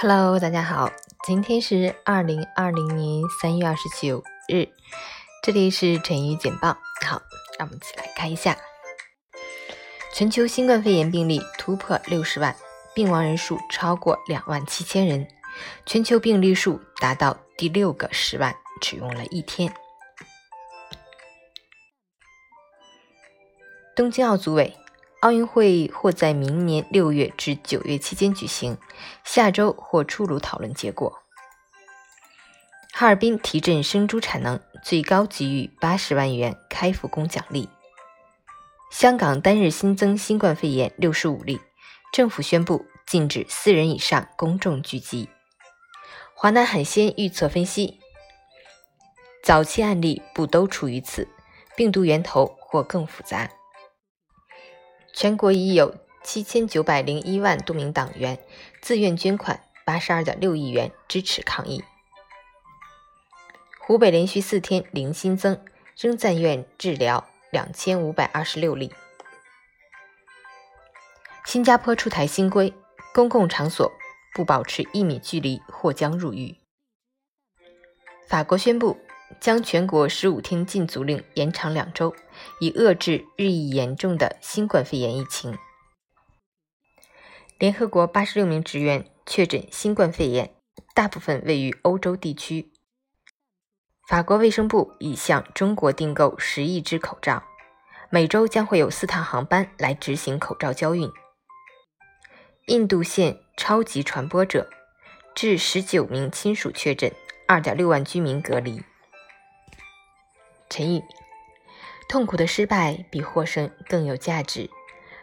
Hello，大家好，今天是二零二零年三月二十九日，这里是晨语简报。好，让我们一起来看一下，全球新冠肺炎病例突破六十万，病亡人数超过两万七千人，全球病例数达到第六个十万，只用了一天。东京奥组委。奥运会或在明年六月至九月期间举行，下周或出炉讨论结果。哈尔滨提振生猪产能，最高给予八十万元开复工奖励。香港单日新增新冠肺炎六十五例，政府宣布禁止四人以上公众聚集。华南海鲜预测分析，早期案例不都出于此，病毒源头或更复杂。全国已有七千九百零一万多名党员自愿捐款八十二点六亿元支持抗疫。湖北连续四天零新增，仍在院治疗两千五百二十六例。新加坡出台新规，公共场所不保持一米距离或将入狱。法国宣布。将全国十五天禁足令延长两周，以遏制日益严重的新冠肺炎疫情。联合国八十六名职员确诊新冠肺炎，大部分位于欧洲地区。法国卫生部已向中国订购十亿只口罩，每周将会有四趟航班来执行口罩交运。印度现超级传播者，致十九名亲属确诊，二点六万居民隔离。成语：痛苦的失败比获胜更有价值。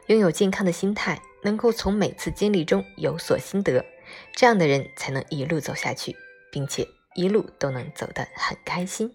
拥有健康的心态，能够从每次经历中有所心得，这样的人才能一路走下去，并且一路都能走得很开心。